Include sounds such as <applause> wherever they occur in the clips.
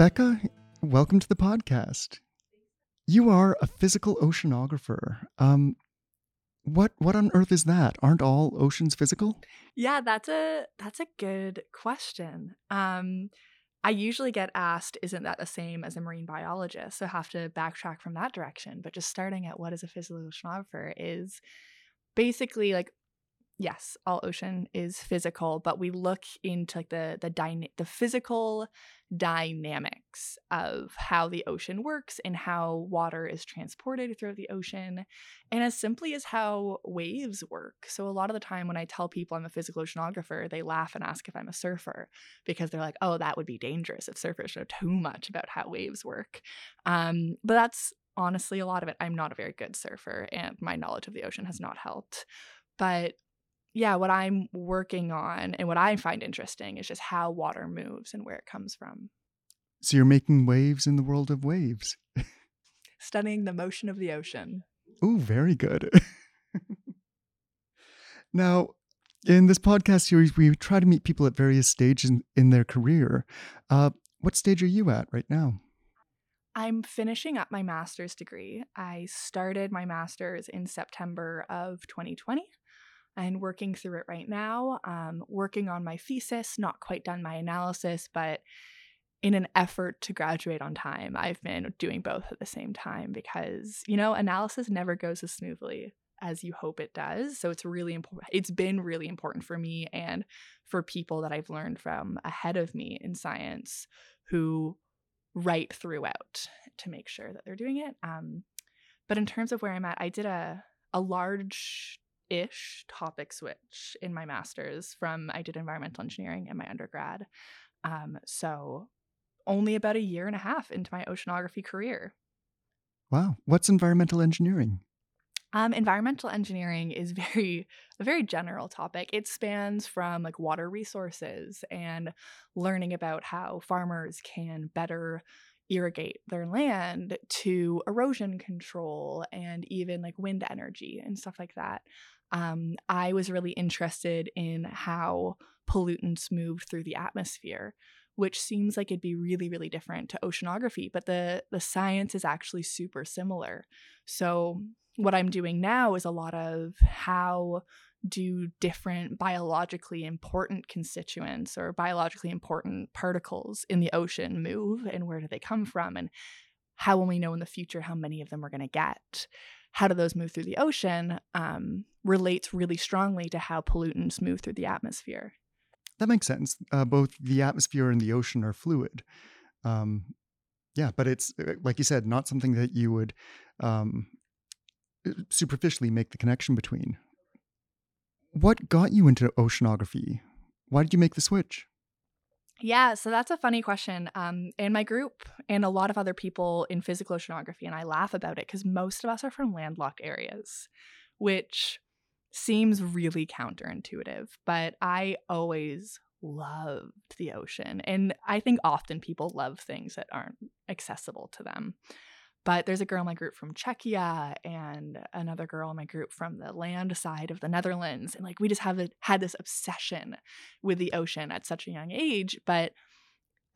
Becca, welcome to the podcast. You are a physical oceanographer. Um, what what on earth is that? Aren't all oceans physical? Yeah, that's a that's a good question. Um, I usually get asked, isn't that the same as a marine biologist? So I have to backtrack from that direction. But just starting at what is a physical oceanographer is basically like yes, all ocean is physical, but we look into like the the dyna- the physical dynamics of how the ocean works and how water is transported throughout the ocean, and as simply as how waves work. So a lot of the time when I tell people I'm a physical oceanographer, they laugh and ask if I'm a surfer because they're like, "Oh, that would be dangerous if surfers know too much about how waves work." Um, but that's honestly a lot of it. I'm not a very good surfer, and my knowledge of the ocean has not helped. But yeah, what I'm working on and what I find interesting is just how water moves and where it comes from. So you're making waves in the world of waves. Studying the motion of the ocean. Oh, very good. <laughs> now, in this podcast series, we try to meet people at various stages in, in their career. Uh, what stage are you at right now? I'm finishing up my master's degree. I started my master's in September of 2020 and working through it right now. Um, working on my thesis, not quite done my analysis, but in an effort to graduate on time, I've been doing both at the same time because, you know, analysis never goes as smoothly as you hope it does. So it's really important. It's been really important for me and for people that I've learned from ahead of me in science who write throughout to make sure that they're doing it. Um, but in terms of where I'm at, I did a a large ish topic switch in my master's from I did environmental engineering in my undergrad. Um, so only about a year and a half into my oceanography career. Wow. What's environmental engineering? Um, environmental engineering is very a very general topic. It spans from like water resources and learning about how farmers can better irrigate their land to erosion control and even like wind energy and stuff like that um, I was really interested in how pollutants move through the atmosphere, which seems like it'd be really, really different to oceanography, but the the science is actually super similar. So what I'm doing now is a lot of how do different biologically important constituents or biologically important particles in the ocean move and where do they come from and how will we know in the future how many of them we're going to get how do those move through the ocean um, relates really strongly to how pollutants move through the atmosphere. That makes sense. Uh, both the atmosphere and the ocean are fluid. Um, yeah, but it's uh, like you said, not something that you would um, uh, superficially make the connection between. What got you into oceanography? Why did you make the switch? Yeah, so that's a funny question. Um, in my group and a lot of other people in physical oceanography, and I laugh about it because most of us are from landlocked areas, which seems really counterintuitive, but I always loved the ocean. And I think often people love things that aren't accessible to them. But there's a girl in my group from Czechia and another girl in my group from the land side of the Netherlands. And like we just have a, had this obsession with the ocean at such a young age. But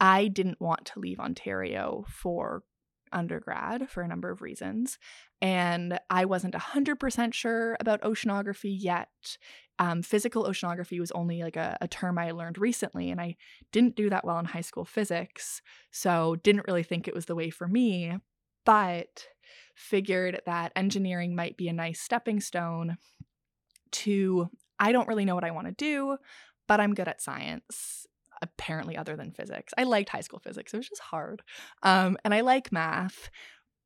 I didn't want to leave Ontario for undergrad for a number of reasons. And I wasn't 100% sure about oceanography yet. Um, physical oceanography was only like a, a, term I learned recently, and I didn't do that well in high school physics. So, didn't really think it was the way for me but figured that engineering might be a nice stepping stone to I don't really know what I want to do, but I'm good at science. Apparently, other than physics, I liked high school physics. It was just hard, um, and I like math.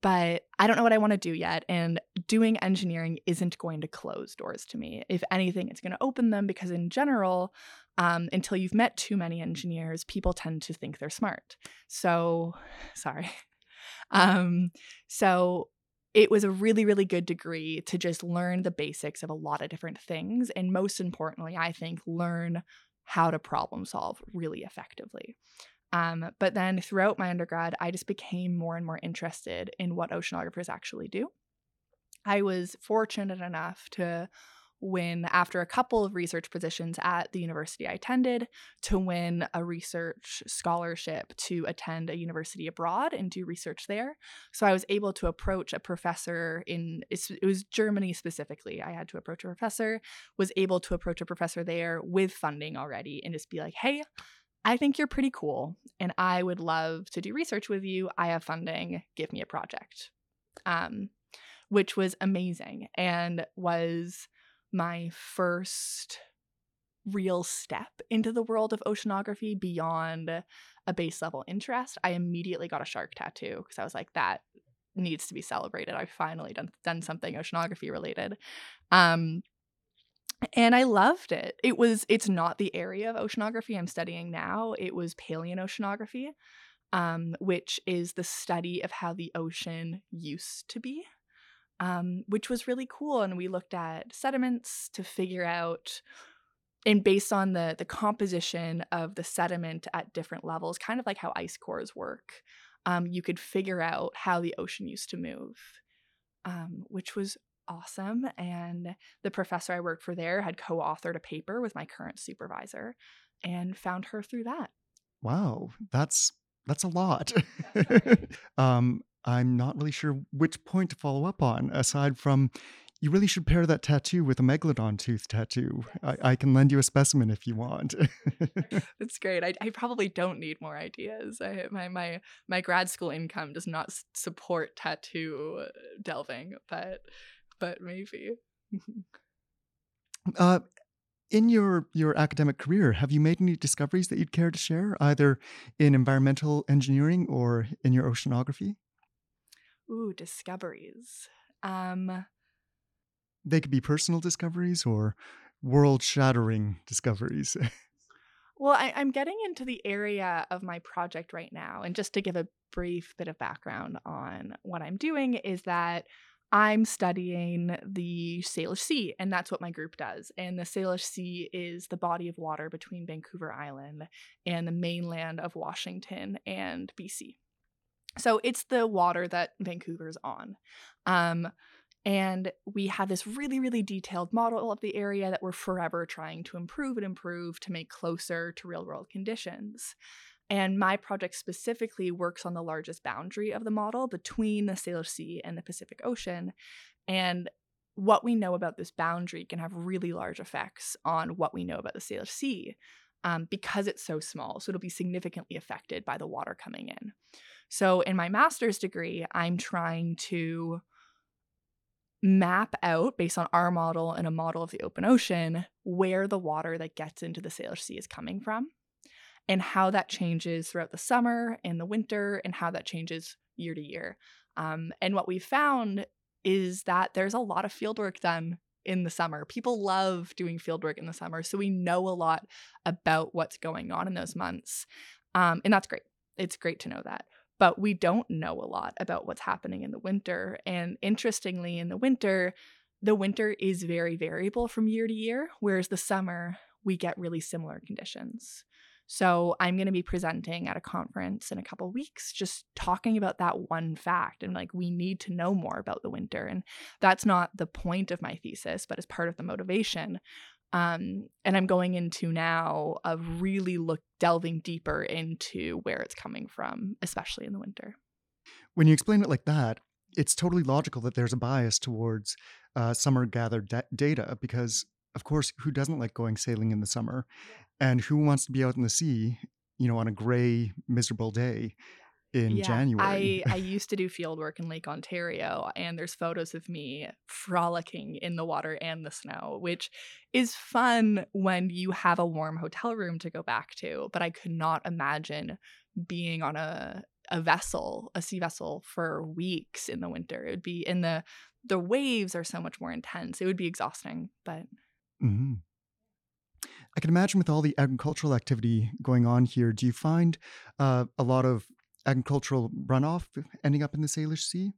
but I don't know what I want to do yet. And doing engineering isn't going to close doors to me. If anything, it's going to open them because, in general, um, until you've met too many engineers, people tend to think they're smart. So, <sighs> sorry. Um, so, it was a really, really good degree to just learn the basics of a lot of different things. And most importantly, I think, learn how to problem solve really effectively. Um, but then throughout my undergrad, I just became more and more interested in what oceanographers actually do. I was fortunate enough to win, after a couple of research positions at the university I attended, to win a research scholarship to attend a university abroad and do research there. So I was able to approach a professor in, it was Germany specifically. I had to approach a professor, was able to approach a professor there with funding already and just be like, hey, I think you're pretty cool and I would love to do research with you. I have funding, give me a project. Um, which was amazing and was my first real step into the world of oceanography beyond a base level interest. I immediately got a shark tattoo because I was like, that needs to be celebrated. I've finally done done something oceanography related. Um, and I loved it. It was it's not the area of oceanography I'm studying now. It was paleoceanography, um, which is the study of how the ocean used to be. Um, which was really cool. And we looked at sediments to figure out, and based on the the composition of the sediment at different levels, kind of like how ice cores work, um, you could figure out how the ocean used to move, um, which was awesome. And the professor I worked for there had co authored a paper with my current supervisor and found her through that. Wow, that's that's a lot. <laughs> um, I'm not really sure which point to follow up on, aside from you really should pair that tattoo with a megalodon tooth tattoo. I, I can lend you a specimen if you want. <laughs> That's great. I, I probably don't need more ideas. I, my my my grad school income does not support tattoo delving, but but maybe. <laughs> uh, in your your academic career, have you made any discoveries that you'd care to share, either in environmental engineering or in your oceanography? Ooh, discoveries. Um, they could be personal discoveries or world-shattering discoveries. <laughs> well, I, I'm getting into the area of my project right now, and just to give a brief bit of background on what I'm doing is that I'm studying the Salish Sea, and that's what my group does. And the Salish Sea is the body of water between Vancouver Island and the mainland of Washington and BC. So it's the water that Vancouver's on. Um, and we have this really, really detailed model of the area that we're forever trying to improve and improve to make closer to real world conditions. And my project specifically works on the largest boundary of the model between the Salish Sea and the Pacific Ocean. And what we know about this boundary can have really large effects on what we know about the Salish Sea um, because it's so small. So it'll be significantly affected by the water coming in. So in my master's degree, I'm trying to map out based on our model and a model of the open ocean where the water that gets into the Salish Sea is coming from and how that changes throughout the summer and the winter and how that changes year to year. Um, and what we found is that there's a lot of fieldwork done in the summer. People love doing fieldwork in the summer. So we know a lot about what's going on in those months. Um, and that's great. It's great to know that. But we don't know a lot about what's happening in the winter. And interestingly, in the winter, the winter is very variable from year to year, whereas the summer, we get really similar conditions. So I'm going to be presenting at a conference in a couple weeks, just talking about that one fact. And like, we need to know more about the winter. And that's not the point of my thesis, but as part of the motivation. Um, and I'm going into now of really look delving deeper into where it's coming from, especially in the winter. When you explain it like that, it's totally logical that there's a bias towards uh, summer gathered da- data because of course, who doesn't like going sailing in the summer? And who wants to be out in the sea, you know, on a gray, miserable day in yeah, January? I, I used to do field work in Lake Ontario, and there's photos of me frolicking in the water and the snow, which is fun when you have a warm hotel room to go back to. But I could not imagine being on a a vessel, a sea vessel for weeks in the winter. It would be in the the waves are so much more intense. It would be exhausting, but hmm I can imagine with all the agricultural activity going on here, do you find uh, a lot of agricultural runoff ending up in the Salish Sea?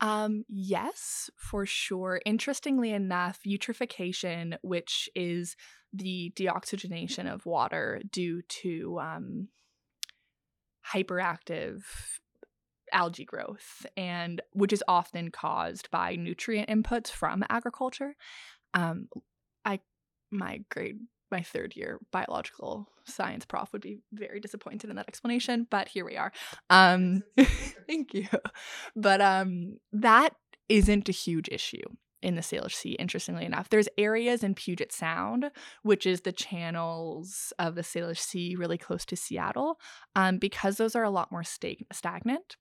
Um, yes, for sure. Interestingly enough, eutrophication, which is the deoxygenation of water due to um, hyperactive algae growth, and which is often caused by nutrient inputs from agriculture. Um, I my grade my third year biological science prof would be very disappointed in that explanation, but here we are. Um, <laughs> thank you. But um, that isn't a huge issue in the Salish Sea, interestingly enough. There's areas in Puget Sound, which is the channels of the Salish Sea really close to Seattle, um, because those are a lot more stag- stagnant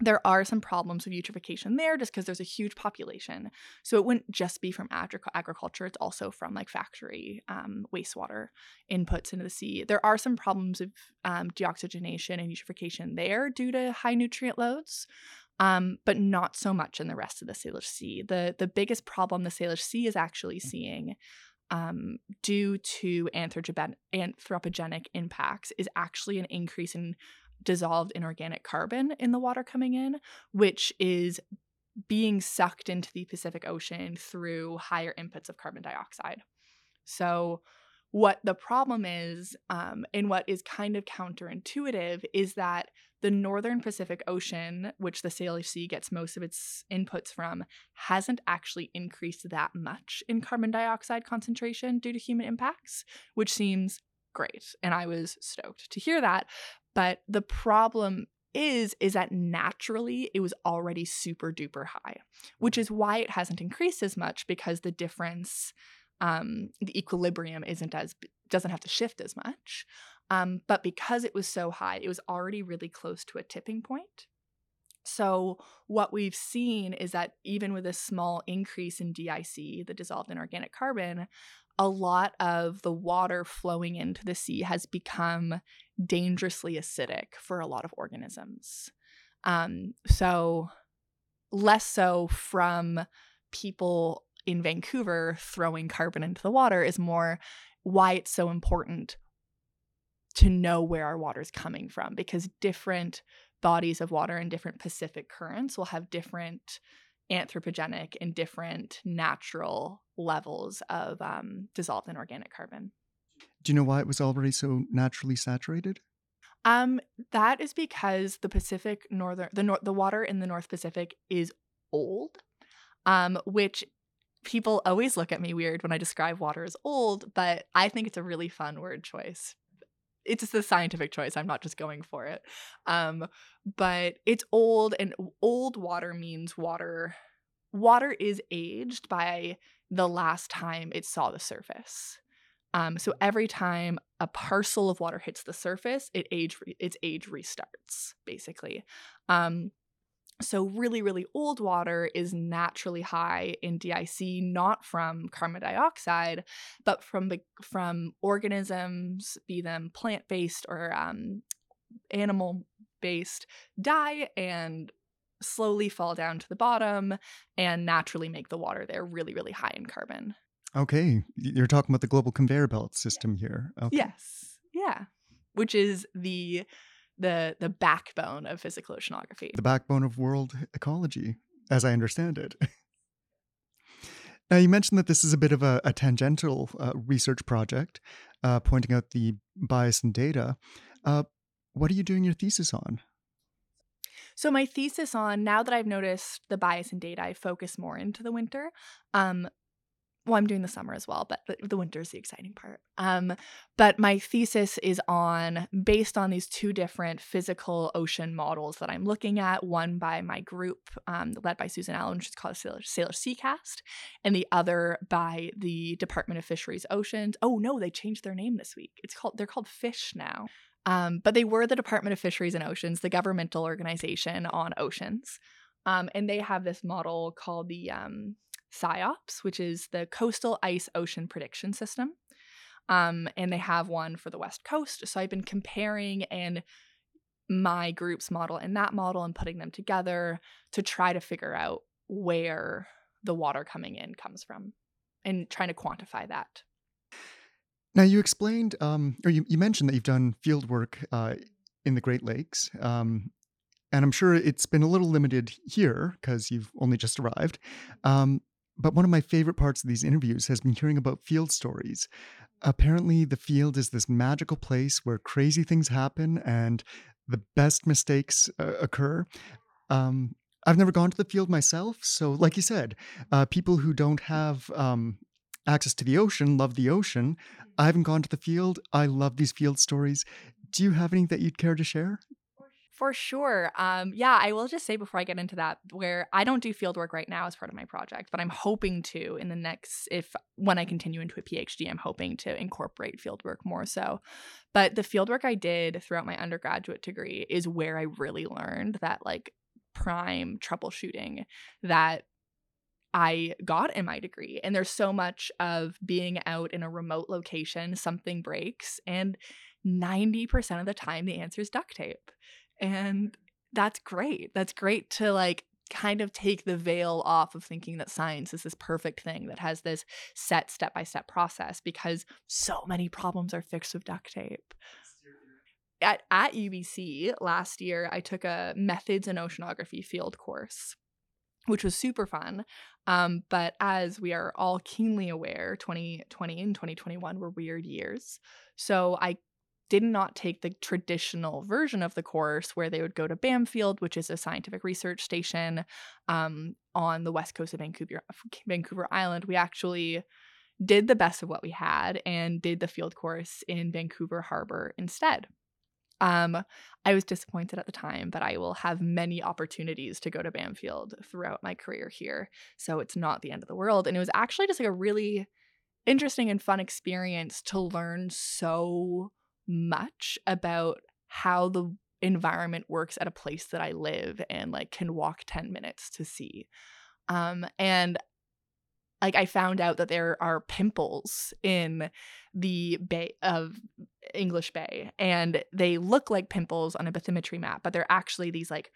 there are some problems with eutrophication there just because there's a huge population. So it wouldn't just be from agri- agriculture, it's also from like factory um, wastewater inputs into the sea. There are some problems of um, deoxygenation and eutrophication there due to high nutrient loads. Um, but not so much in the rest of the Salish Sea. The the biggest problem the Salish Sea is actually seeing um, due to anthropogenic impacts is actually an increase in dissolved inorganic carbon in the water coming in, which is being sucked into the Pacific Ocean through higher inputs of carbon dioxide. So, what the problem is, um, and what is kind of counterintuitive, is that the northern Pacific Ocean, which the Salish Sea gets most of its inputs from, hasn't actually increased that much in carbon dioxide concentration due to human impacts, which seems great. And I was stoked to hear that. But the problem is is that naturally it was already super duper high, which is why it hasn't increased as much because the difference um the equilibrium isn't as doesn't have to shift as much. Um, but because it was so high, it was already really close to a tipping point. So, what we've seen is that even with a small increase in DIC, the dissolved inorganic carbon, a lot of the water flowing into the sea has become dangerously acidic for a lot of organisms. Um, so, less so from people in Vancouver throwing carbon into the water is more why it's so important to know where our water is coming from because different bodies of water and different Pacific currents will have different anthropogenic and different natural levels of um, dissolved inorganic carbon. Do you know why it was already so naturally saturated? Um, that is because the Pacific northern the nor- the water in the North Pacific is old, um, which people always look at me weird when I describe water as old, but I think it's a really fun word choice. It's the scientific choice. I'm not just going for it. Um, but it's old, and old water means water. Water is aged by the last time it saw the surface. Um, so every time a parcel of water hits the surface, it age re- its age restarts basically. Um, so really, really old water is naturally high in DIC, not from carbon dioxide, but from from organisms, be them plant based or um, animal based, die and slowly fall down to the bottom and naturally make the water there really, really high in carbon. Okay. You're talking about the global conveyor belt system here. Okay. Yes. Yeah. Which is the the the backbone of physical oceanography. The backbone of world ecology, as I understand it. now, you mentioned that this is a bit of a, a tangential uh, research project, uh, pointing out the bias in data. Uh, what are you doing your thesis on? So my thesis on now that I've noticed the bias in data, I focus more into the winter. Um, well, I'm doing the summer as well, but the, the winter is the exciting part. Um, but my thesis is on based on these two different physical ocean models that I'm looking at. One by my group, um, led by Susan Allen, which is called Sailor, SalishSeaCast, and the other by the Department of Fisheries Oceans. Oh no, they changed their name this week. It's called they're called Fish now. Um, but they were the Department of Fisheries and Oceans, the governmental organization on oceans. Um, and they have this model called the um, CIOPS, which is the Coastal Ice Ocean Prediction System. Um, and they have one for the West Coast. So I've been comparing and my group's model and that model and putting them together to try to figure out where the water coming in comes from and trying to quantify that. Now, you explained, um, or you, you mentioned that you've done field work uh, in the Great Lakes. Um, and I'm sure it's been a little limited here because you've only just arrived. Um, but one of my favorite parts of these interviews has been hearing about field stories. Apparently, the field is this magical place where crazy things happen and the best mistakes uh, occur. Um, I've never gone to the field myself. So, like you said, uh, people who don't have um, access to the ocean love the ocean. I haven't gone to the field. I love these field stories. Do you have any that you'd care to share? For sure. Um, yeah, I will just say before I get into that, where I don't do field work right now as part of my project, but I'm hoping to in the next, if when I continue into a PhD, I'm hoping to incorporate field work more so. But the field work I did throughout my undergraduate degree is where I really learned that like prime troubleshooting that I got in my degree. And there's so much of being out in a remote location, something breaks, and 90% of the time the answer is duct tape. And that's great. That's great to like kind of take the veil off of thinking that science is this perfect thing that has this set step by step process because so many problems are fixed with duct tape. At, at UBC last year, I took a methods in oceanography field course, which was super fun. Um, but as we are all keenly aware, 2020 and 2021 were weird years. So I did not take the traditional version of the course where they would go to Bamfield, which is a scientific research station um, on the west coast of Vancouver, Vancouver Island. We actually did the best of what we had and did the field course in Vancouver Harbor instead. Um, I was disappointed at the time, but I will have many opportunities to go to Bamfield throughout my career here. So it's not the end of the world. And it was actually just like a really interesting and fun experience to learn so much about how the environment works at a place that I live and like can walk 10 minutes to see. Um, and like I found out that there are pimples in the bay of English Bay and they look like pimples on a bathymetry map, but they're actually these like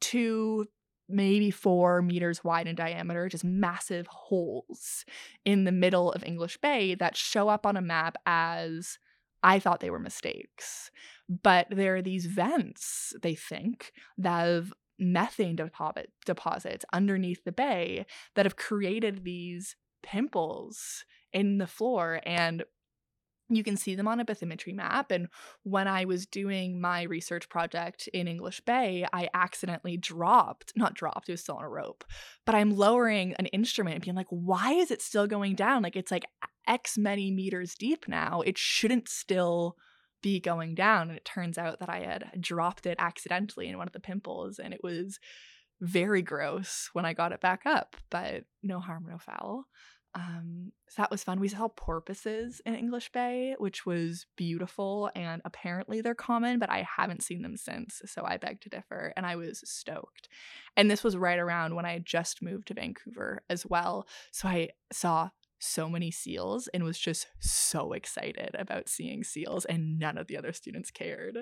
two maybe four meters wide in diameter, just massive holes in the middle of English Bay that show up on a map as I thought they were mistakes. But there are these vents, they think, that have methane deposit, deposits underneath the bay that have created these pimples in the floor. And you can see them on a bathymetry map. And when I was doing my research project in English Bay, I accidentally dropped, not dropped, it was still on a rope, but I'm lowering an instrument and being like, why is it still going down? Like it's like X many meters deep now. It shouldn't still be going down. And it turns out that I had dropped it accidentally in one of the pimples and it was very gross when I got it back up, but no harm, no foul. Um, so that was fun. We saw porpoises in English Bay, which was beautiful, and apparently they're common, but I haven't seen them since, so I beg to differ, and I was stoked. And this was right around when I had just moved to Vancouver as well, so I saw so many seals and was just so excited about seeing seals, and none of the other students cared.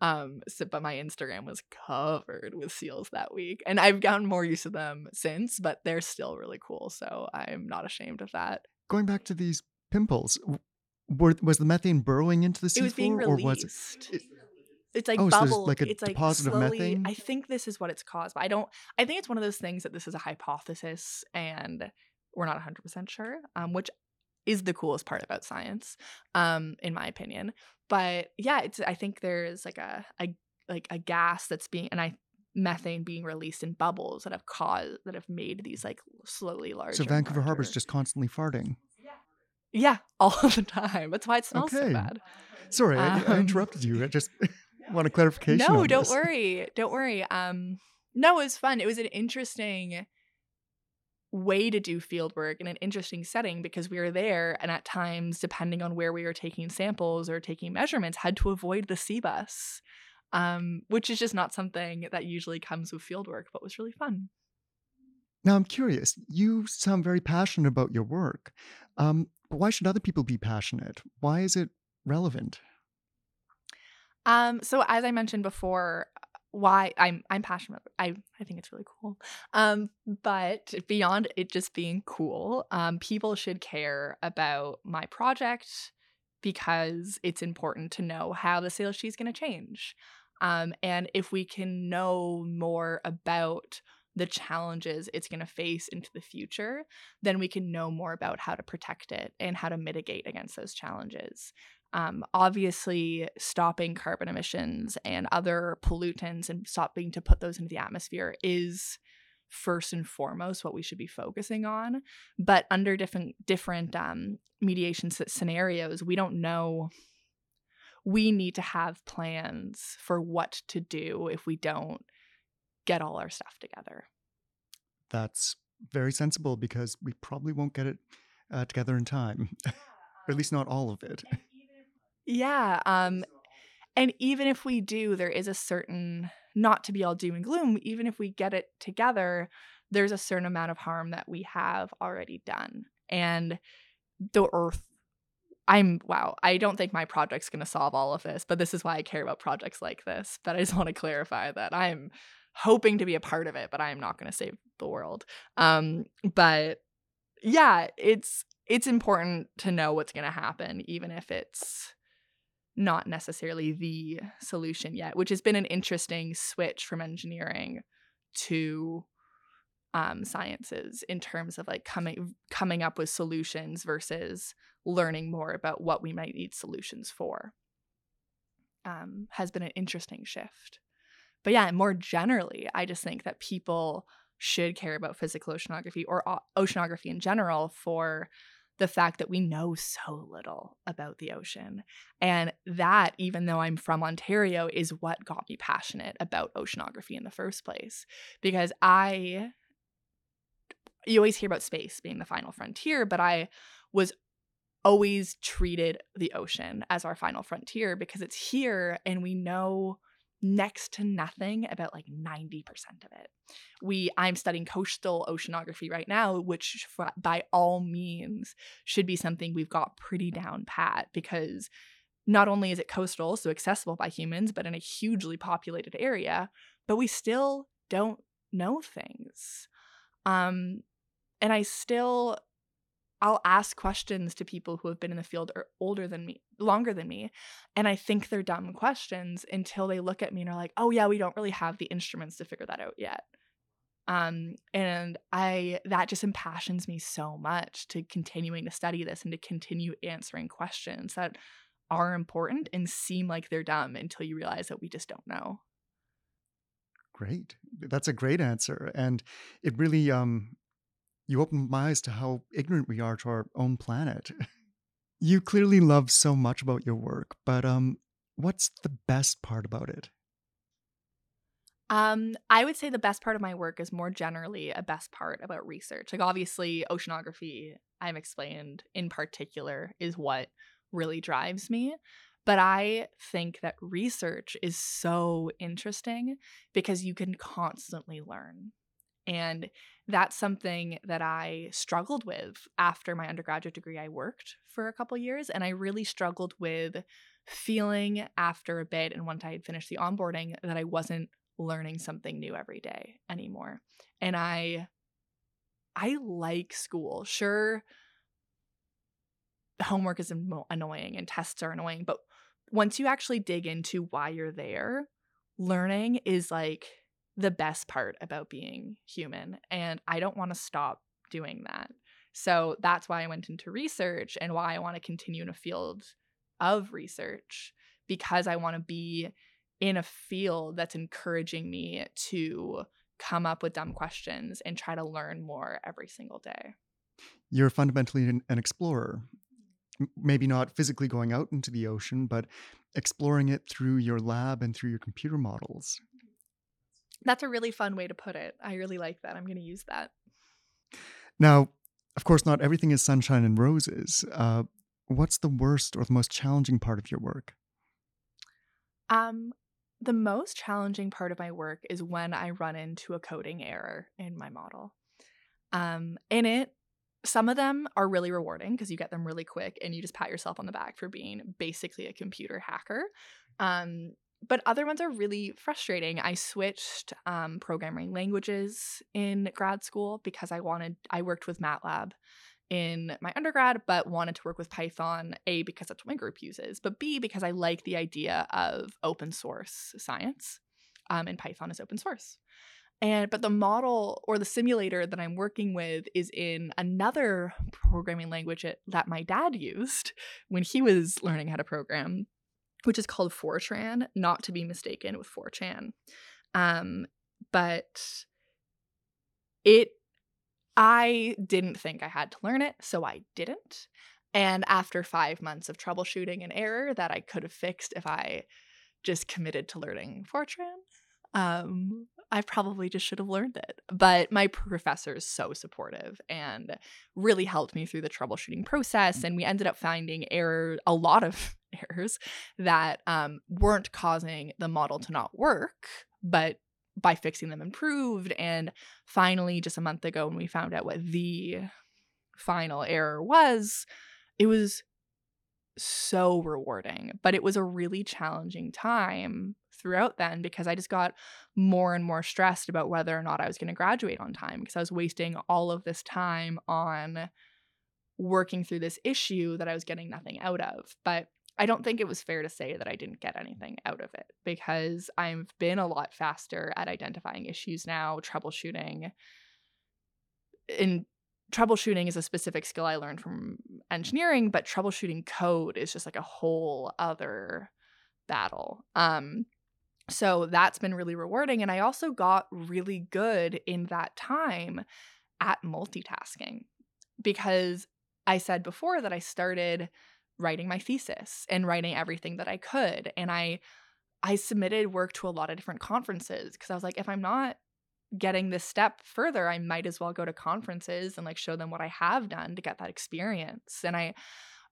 Um, so, but my Instagram was covered with seals that week, and I've gotten more used to them since, but they're still really cool. So I'm not ashamed of that. Going back to these pimples, were, was the methane burrowing into the seafloor, it was being released. or was it? it's like oh, bubble. So like it's like slowly. I think this is what it's caused, but I don't. I think it's one of those things that this is a hypothesis, and we're not 100 percent sure. Um, which is the coolest part about science, um, in my opinion. But yeah, it's I think there's like a, a like a gas that's being and I methane being released in bubbles that have caused that have made these like slowly larger. So Vancouver Harbor is just constantly farting. Yeah, <laughs> all the time. That's why it smells okay. so bad. Sorry, um, I, I, um, interrupted you. I <laughs> just <laughs> want a clarification. No, don't this. worry. Don't worry. Um, no, it was fun. It was an interesting way to do field work in an interesting setting because we were there and at times depending on where we were taking samples or taking measurements had to avoid the sea bus um, which is just not something that usually comes with field work but was really fun. Now i'm curious you sound very passionate about your work. Um, why should other people be passionate? Why is it relevant? Um, so as I mentioned before, why I'm I'm passionate. I I think it's really cool. Um, but beyond it just being cool, um, people should care about my project because it's important to know how the Salish Sea is going to change. Um, and if we can know more about the challenges it's going to face into the future, then we can know more about how to protect it and how to mitigate against those challenges. Um, obviously, stopping carbon emissions and other pollutants and stopping to put those into the atmosphere is first and foremost what we should be focusing on. But under different different um, mediation scenarios, we don't know. We need to have plans for what to do if we don't get all our stuff together. That's very sensible because we probably won't get it uh, together in time, <laughs> or at least not all of it. Yeah. Um, and even if we do, there is a certain, not to be all doom and gloom, even if we get it together, there's a certain amount of harm that we have already done. And the earth, I'm, wow, I don't think my project's going to solve all of this, but this is why I care about projects like this. But I just want to clarify that I'm hoping to be a part of it, but I am not going to save the world. Um, but yeah, it's, it's important to know what's going to happen, even if it's not necessarily the solution yet, which has been an interesting switch from engineering to um, sciences in terms of like coming coming up with solutions versus learning more about what we might need solutions for. Um, has been an interesting shift. But yeah, more generally, I just think that people should care about physical oceanography or oceanography in general for the fact that we know so little about the ocean. And that, even though I'm from Ontario, is what got me passionate about oceanography in the first place. Because I, you always hear about space being the final frontier, but I was always treated the ocean as our final frontier because it's here and we know next to nothing about like 90% of it. We I'm studying coastal oceanography right now, which by all means should be something we've got pretty down pat because not only is it coastal, so accessible by humans, but in a hugely populated area, but we still don't know things. Um and I still I'll ask questions to people who have been in the field or older than me, longer than me, and I think they're dumb questions until they look at me and are like, "Oh yeah, we don't really have the instruments to figure that out yet." Um, and I that just impassions me so much to continuing to study this and to continue answering questions that are important and seem like they're dumb until you realize that we just don't know. Great. That's a great answer. And it really um you opened my eyes to how ignorant we are to our own planet. <laughs> you clearly love so much about your work, but um, what's the best part about it? Um, I would say the best part of my work is more generally a best part about research. Like obviously oceanography, I'm explained in particular is what really drives me. But I think that research is so interesting because you can constantly learn. And that's something that I struggled with after my undergraduate degree. I worked for a couple years and I really struggled with feeling after a bit and once I had finished the onboarding that I wasn't learning something new every day anymore. And I I like school. Sure, homework is annoying and tests are annoying, but once you actually dig into why you're there, learning is like the best part about being human. And I don't want to stop doing that. So that's why I went into research and why I want to continue in a field of research because I want to be in a field that's encouraging me to come up with dumb questions and try to learn more every single day. You're fundamentally an, explorer. Maybe not physically going out into the ocean, but exploring it through your lab and through your computer models. That's a really fun way to put it. I really like that. I'm going to use that. Now, of course, not everything is sunshine and roses. Uh, what's the worst or the most challenging part of your work? Um, the most challenging part of my work is when I run into a coding error in my model. Um, in it, some of them are really rewarding because you get them really quick and you just pat yourself on the back for being basically a computer hacker. Um, but other ones are really frustrating. I switched um, programming languages in grad school because I wanted, I worked with MATLAB in my undergrad, but wanted to work with Python, A, because that's what my group uses, but B, because I like the idea of open source science. Um, and Python is open source. And but the model or the simulator that I'm working with is in another programming language that my dad used when he was learning how to program, which is called Fortran, not to be mistaken with 4chan. Um, but it I didn't think I had to learn it, so I didn't. And after five months of troubleshooting an error that I could have fixed if I just committed to learning Fortran, um, I probably just should have learned it. But my professor is so supportive and really helped me through the troubleshooting process. And we ended up finding error, a lot of errors that um, weren't causing the model to not work, but by fixing them improved. And finally, just a month ago, when we found out what the final error was, it was so rewarding. But it was a really challenging time throughout then because I just got more and more stressed about whether or not I was going to graduate on time because I was wasting all of this time on working through this issue that I was getting nothing out of. But I don't think it was fair to say that I didn't get anything out of it because I've been a lot faster at identifying issues now, troubleshooting. In troubleshooting is a specific skill I learned from engineering, but troubleshooting code is just like a whole other battle. Um so that's been really rewarding and I also got really good in that time at multitasking because I said before that I started writing my thesis and writing everything that I could. And I I submitted work to a lot of different conferences because I was like, if I'm not getting this step further, I might as well go to conferences and like show them what I have done to get that experience. And I,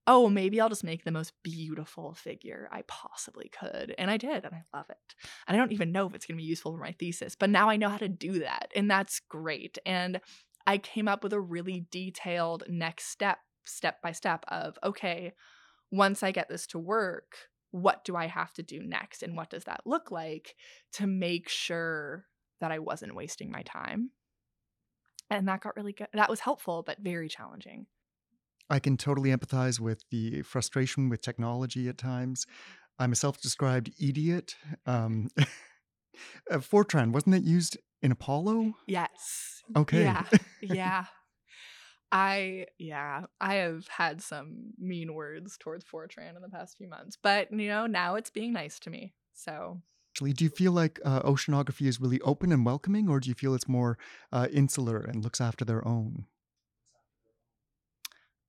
oh, maybe I'll just make the most beautiful figure I possibly could. And I did, and I love it. And I don't even know if it's going to be useful for my thesis, but now I know how to do that. And that's great. And I came up with a really detailed next step, step by step of, okay, once I get this to work, what do I have to do next? And what does that look like to make sure that I wasn't wasting my time? And that got really good. That was helpful, but very challenging. I can totally empathize with the frustration with technology at times. I'm a self described idiot. Um, <laughs> Fortran, wasn't it used in Apollo? Yes. Okay. Yeah. Yeah. I yeah, I have had some mean words towards Fortran in the past few months, but you know now it's being nice to me. So actually, do you feel like uh, oceanography is really open and welcoming, or do you feel it's more uh, insular and looks after their own?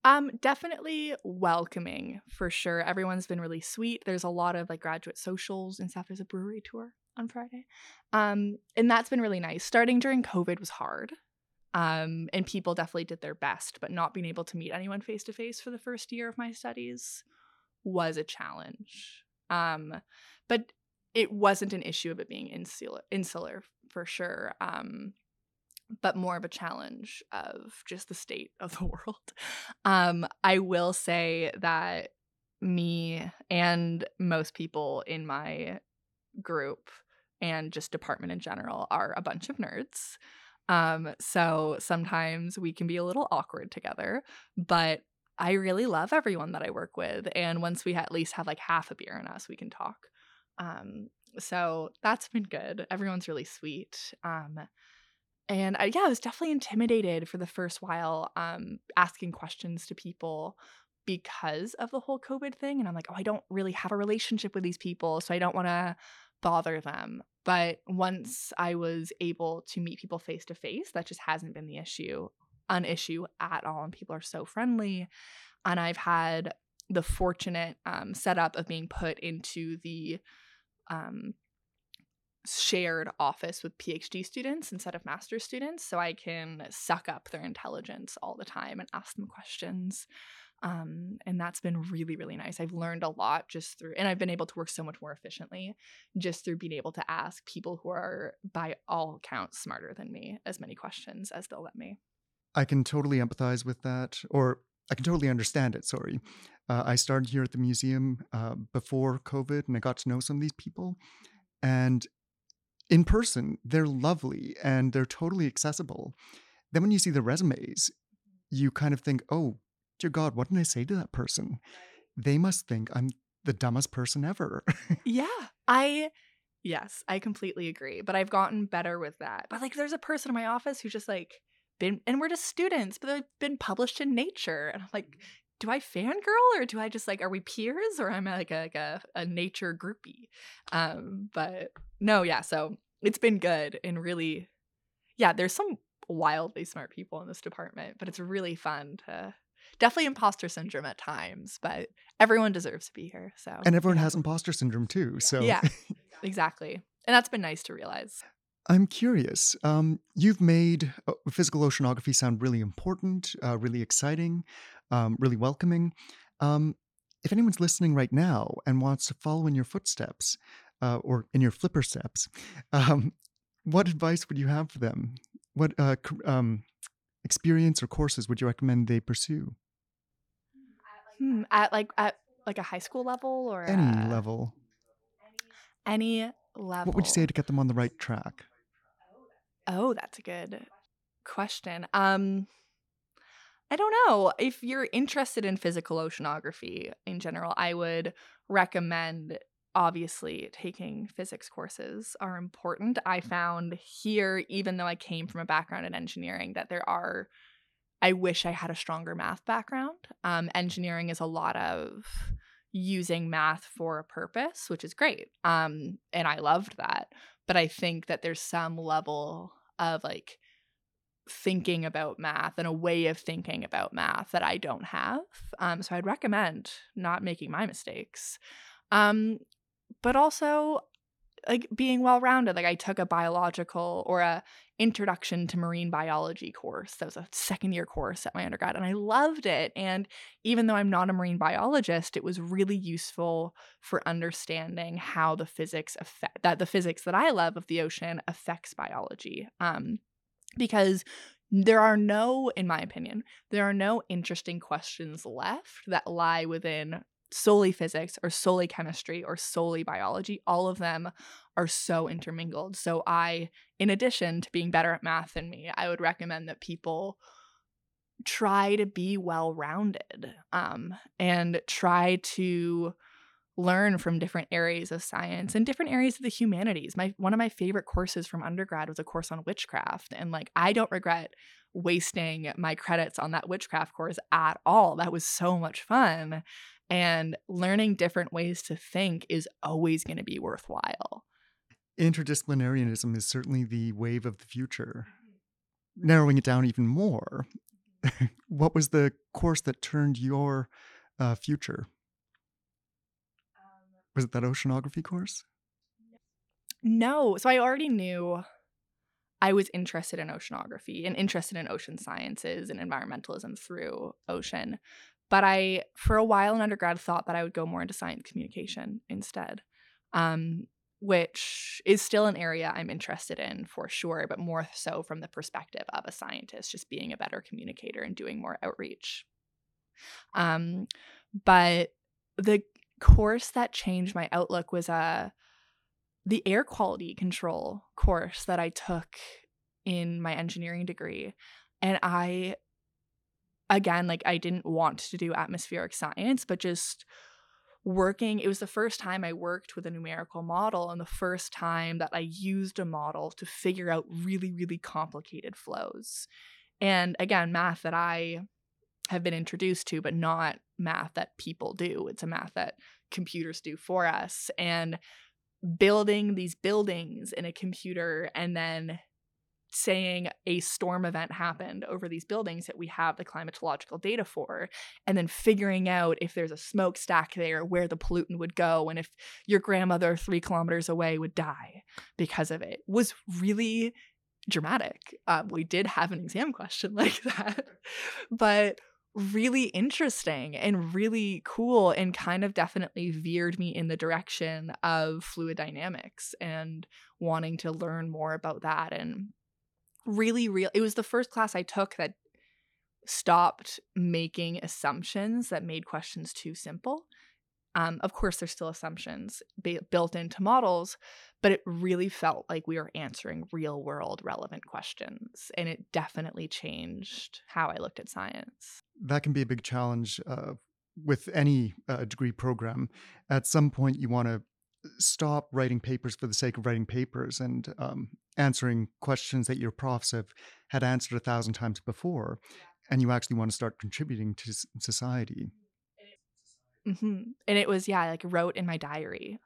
Um, definitely welcoming for sure. Everyone's been really sweet. There's a lot of like graduate socials and stuff. There's a brewery tour on Friday. Um, and that's been really nice. Starting during COVID was hard um, and people definitely did their best, but not being able to meet anyone face to face for the first year of my studies was a challenge. Um, but it wasn't an issue of it being insular, insular for sure. Um, but more of a challenge of just the state of the <laughs> world. Um, I will say that me and most people in my group and just department in general are a bunch of nerds. Um, so sometimes we can be a little awkward together, but I really love everyone that I work with. And once we at least have like half a beer in us, we can talk. Um, so that's been good. Everyone's really sweet. Um, and I, yeah, I was definitely intimidated for the first while, um, asking questions to people because of the whole COVID thing. And I'm like, oh, I don't really have a relationship with these people, so I don't want to bother them. But once I was able to meet people face to face, that just hasn't been the issue, an issue at all. And people are so friendly. And I've had the fortunate um, setup of being put into the um, shared office with PhD students instead of master's students. So I can suck up their intelligence all the time and ask them questions. Um, and that's been really, really nice. I've learned a lot just through, and I've been able to work so much more efficiently just through being able to ask people who are, by all accounts, smarter than me as many questions as they'll let me. I can totally empathize with that, or I can totally understand it. Sorry. Uh, I started here at the museum uh, before COVID and I got to know some of these people. And in person, they're lovely and they're totally accessible. Then when you see the resumes, you kind of think, oh, dear God, what did I say to that person? They must think I'm the dumbest person ever. <laughs> yeah. I, yes, I completely agree. But I've gotten better with that. But like, there's a person in my office who's just like, been, and we're just students, but they've been published in Nature. And I'm like, do I fangirl or do I just like are we peers or am I like a like a, a nature groupie? Um, but no, yeah, so it's been good and really yeah, there's some wildly smart people in this department, but it's really fun to definitely imposter syndrome at times, but everyone deserves to be here. So And everyone has imposter syndrome too. So Yeah. <laughs> exactly. And that's been nice to realize. I'm curious. Um, you've made uh, physical oceanography sound really important, uh, really exciting um, really welcoming. Um, if anyone's listening right now and wants to follow in your footsteps uh, or in your flipper steps, <laughs> um, what advice would you have for them? What uh, um, experience or courses would you recommend they pursue? Hmm, at like at like a high school level or any level. Any level. What would you say to get them on the right track? Oh, that's a good question. Um, I don't know. If you're interested in physical oceanography in general, I would recommend obviously taking physics courses are important. I found here, even though I came from a background in engineering, that there are, I wish I had a stronger math background. Um, engineering is a lot of using math for a purpose, which is great. Um, and I loved that. But I think that there's some level of like, thinking about math and a way of thinking about math that I don't have. Um, so I'd recommend not making my mistakes. Um, but also like being well rounded. Like I took a biological or a introduction to marine biology course. That was a second year course at my undergrad and I loved it. And even though I'm not a marine biologist, it was really useful for understanding how the physics affect that the physics that I love of the ocean affects biology. Um, because there are no, in my opinion, there are no interesting questions left that lie within solely physics or solely chemistry or solely biology. All of them are so intermingled. So, I, in addition to being better at math than me, I would recommend that people try to be well rounded um, and try to learn from different areas of science and different areas of the humanities. My one of my favorite courses from undergrad was a course on witchcraft and like I don't regret wasting my credits on that witchcraft course at all. That was so much fun. And learning different ways to think is always going to be worthwhile. Interdisciplinarianism is certainly the wave of the future. Mm-hmm. Narrowing it down even more, mm-hmm. <laughs> what was the course that turned your uh, future? Um, was it that oceanography course? No. So I already knew I was interested in oceanography and interested in ocean sciences and environmentalism through ocean. But I, for a while in undergrad, thought that I would go more into science communication instead, um, which is still an area I'm interested in for sure, but more so from the perspective of a scientist, just being a better communicator and doing more outreach. Um, but the course that changed my outlook was uh, the air quality control course that I took in my engineering degree. And I, again, like I didn't want to do atmospheric science, but just working, it was the first time I worked with a numerical model and the first time that I used a model to figure out really, really complicated flows. And again, math that I have been introduced to, but not math that people do. It's a math that computers do for us. And building these buildings in a computer and then saying a storm event happened over these buildings that we have the climatological data for, and then figuring out if there's a smokestack there, where the pollutant would go, and if your grandmother three kilometers away would die because of it was really dramatic. Um, we did have an exam question <laughs> like that, but really interesting and really cool and kind of definitely veered me in the direction of fluid dynamics and wanting to learn more about that and really real it was the first class I took that stopped making assumptions that made questions too simple. Um, of course, there's still assumptions b- built into models, but it really felt like we were answering real world relevant questions. And it definitely changed how I looked at science. That can be a big challenge uh, with any uh, degree program. At some point, you want to stop writing papers for the sake of writing papers and um, answering questions that your profs have had answered a thousand times before, and you actually want to start contributing to society. Mm-hmm. And it was yeah, I like wrote in my diary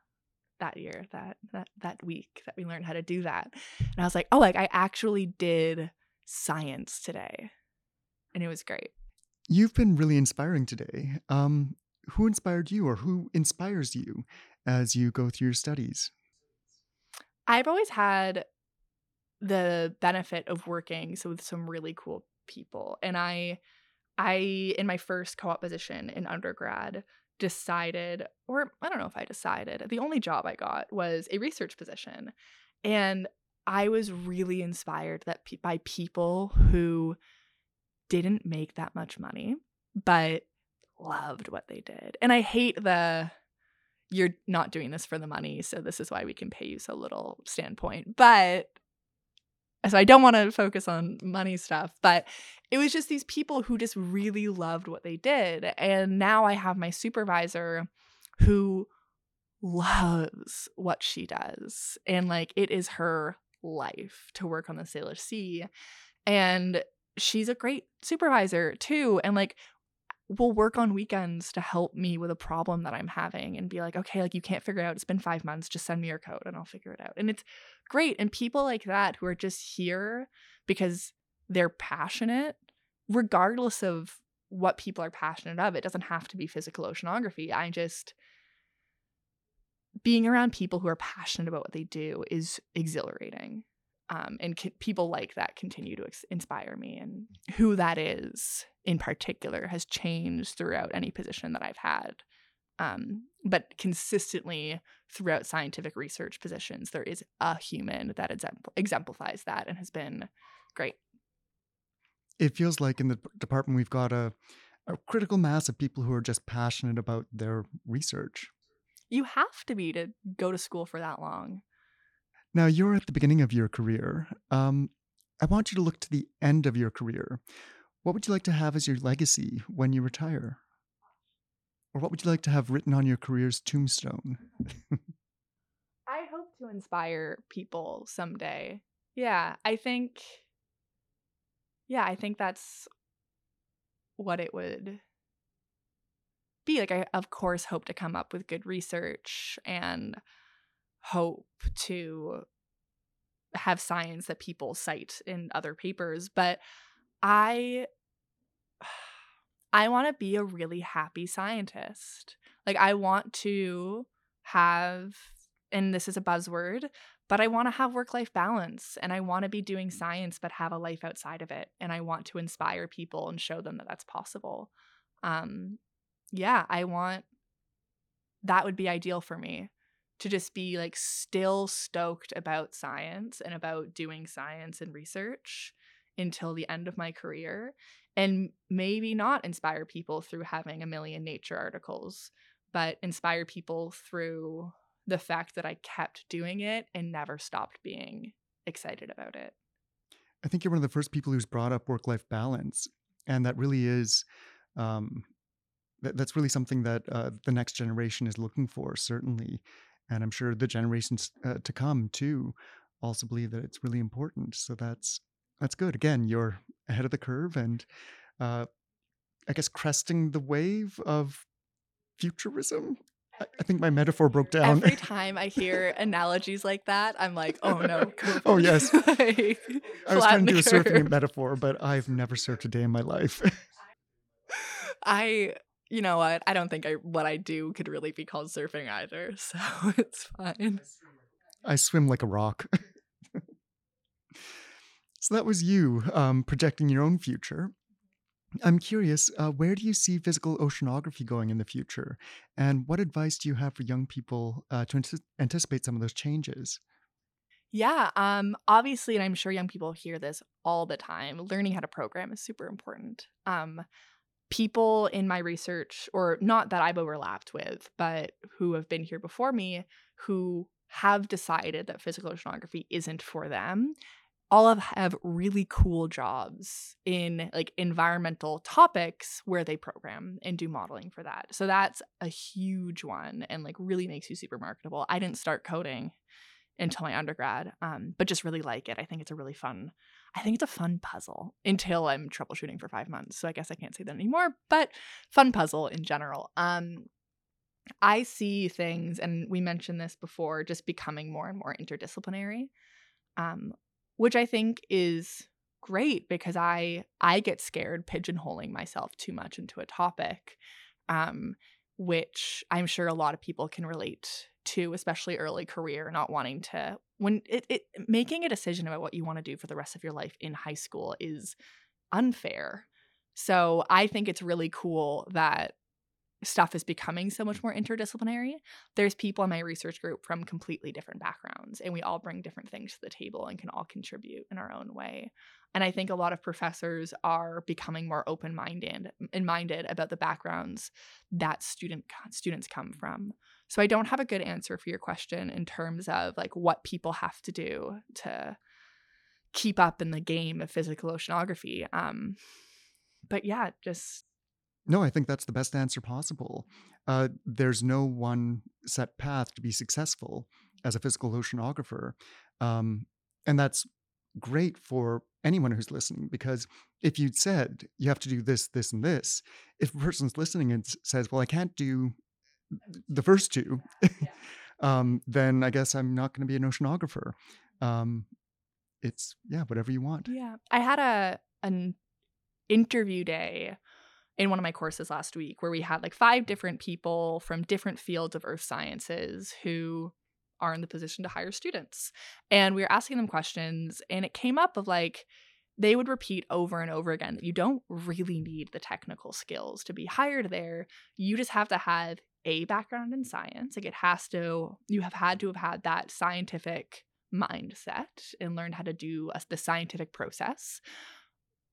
that year, that that that week that we learned how to do that, and I was like, oh, like I actually did science today, and it was great. You've been really inspiring today. Um, who inspired you, or who inspires you as you go through your studies? I've always had the benefit of working so with some really cool people, and I, I in my first co-op position in undergrad decided, or I don't know if I decided, the only job I got was a research position. And I was really inspired that pe- by people who didn't make that much money, but loved what they did. And I hate the you're not doing this for the money, so this is why we can pay you so little standpoint. But so I don't want to focus on money stuff, but it was just these people who just really loved what they did. And now I have my supervisor who loves what she does. And like it is her life to work on the Salish Sea. And she's a great supervisor too. And like will work on weekends to help me with a problem that I'm having and be like, okay, like you can't figure it out. It's been five months. Just send me your code and I'll figure it out. And it's great. And people like that who are just here because they're passionate, regardless of what people are passionate of, it doesn't have to be physical oceanography. I just, being around people who are passionate about what they do is exhilarating. Um, and people like that continue to ex- inspire me. And who that is in particular has changed throughout any position that I've had. Um, but consistently throughout scientific research positions, there is a human that exemplifies that and has been great. It feels like in the department we've got a, a critical mass of people who are just passionate about their research. You have to be to go to school for that long. Now, you're at the beginning of your career. Um, I want you to look to the end of your career. What would you like to have as your legacy when you retire? Or what would you like to have written on your career's tombstone? <laughs> I hope to inspire people someday. Yeah, I think Yeah, I think that's what it would be. Like I of course hope to come up with good research and hope to have science that people cite in other papers, but I <sighs> I want to be a really happy scientist. Like I want to have and this is a buzzword, but I want to have work-life balance and I want to be doing science but have a life outside of it and I want to inspire people and show them that that's possible. Um yeah, I want that would be ideal for me to just be like still stoked about science and about doing science and research until the end of my career and maybe not inspire people through having a million nature articles but inspire people through the fact that I kept doing it and never stopped being excited about it. I think you're one of the first people who's brought up work life balance. And that really is, um, that, that's really something that uh, the next generation is looking for, certainly and I'm sure the generations uh, to come too also believe that it's really important. So that's that's good. Again, you're ahead of the curve, and uh, I guess cresting the wave of futurism. I, I think my metaphor broke down. Every <laughs> time I hear analogies like that, I'm like, oh no. <laughs> Oh <laughs> yes. like, I was trying to do a surfing metaphor, but I've never surfed a day in my life. I you know what? I don't think I what I do could really be called surfing either, <laughs> so it's fine. I swim like a rock. <laughs> so that was you um, projecting your own future. I'm curious, uh, where do you see physical oceanography going in the future? And what advice do you have for young people uh, to anticipate some of those changes? Yeah, um obviously and I'm sure young people hear this all the time. Learning how to program is super important. Um people in my research or not that I've overlapped with, but who have been here before me who have decided that physical oceanography isn't for them all of have really cool jobs in like environmental topics where they program and do modeling for that. So that's a huge one and like really makes you super marketable. I didn't start coding until my undergrad, um, but just really like it. I think it's a really fun. I think it's a fun puzzle until I'm troubleshooting for five months. So I guess I can't say that anymore, but fun puzzle in general. Um, I see things, and we mentioned this before, just becoming more and more interdisciplinary. Um, which I think is great because I I get scared pigeonholing myself too much into a topic, um, which I'm sure a lot of people can relate to, especially early career, not wanting to when it, it making a decision about what you want to do for the rest of your life in high school is unfair. So I think it's really cool that stuff is becoming so much more interdisciplinary. There's people in my research group from completely different backgrounds, and we all bring different things to the table and can all contribute in our own way. And I think a lot of professors are becoming more open-minded and minded about the backgrounds that student students come from. So I don't have a good answer for your question in terms of like what people have to do to keep up in the game of physical oceanography. Um, but yeah, just no, I think that's the best answer possible. Uh, there's no one set path to be successful as a physical oceanographer. Um, and that's great for anyone who's listening because if you'd said you have to do this, this, and this, if a person's listening and says, well, I can't do the first two, <laughs> um, then I guess I'm not going to be an oceanographer. Um, it's, yeah, whatever you want. Yeah. I had a an interview day in one of my courses last week where we had like five different people from different fields of earth sciences who are in the position to hire students. And we were asking them questions, and it came up of like, they would repeat over and over again that you don't really need the technical skills to be hired there. You just have to have a background in science. Like it has to, you have had to have had that scientific mindset and learned how to do a, the scientific process.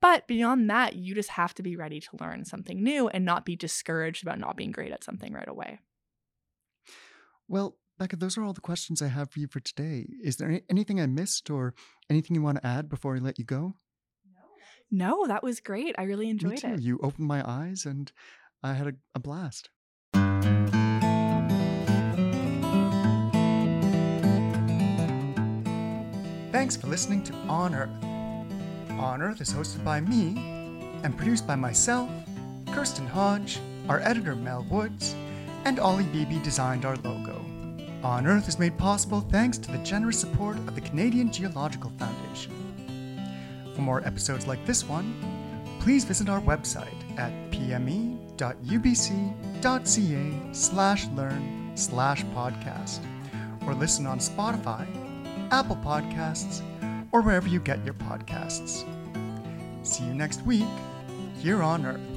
But beyond that, you just have to be ready to learn something new and not be discouraged about not being great at something right away. Well, Becca, those are all the questions I have for you for today. Is there anything I missed or anything you want to add before I let you go? No, that was great. I really enjoyed Me too. it. You opened my eyes and I had a, a blast. Thanks for listening to On Earth. On Earth is hosted by me and produced by myself, Kirsten Hodge, our editor Mel Woods, and Ollie Beebe designed our logo. On Earth is made possible thanks to the generous support of the Canadian Geological Foundation. For more episodes like this one, please visit our website at pme.ubc.ca slash learn slash podcast or listen on Spotify, Apple Podcasts, or wherever you get your podcasts. See you next week here on Earth.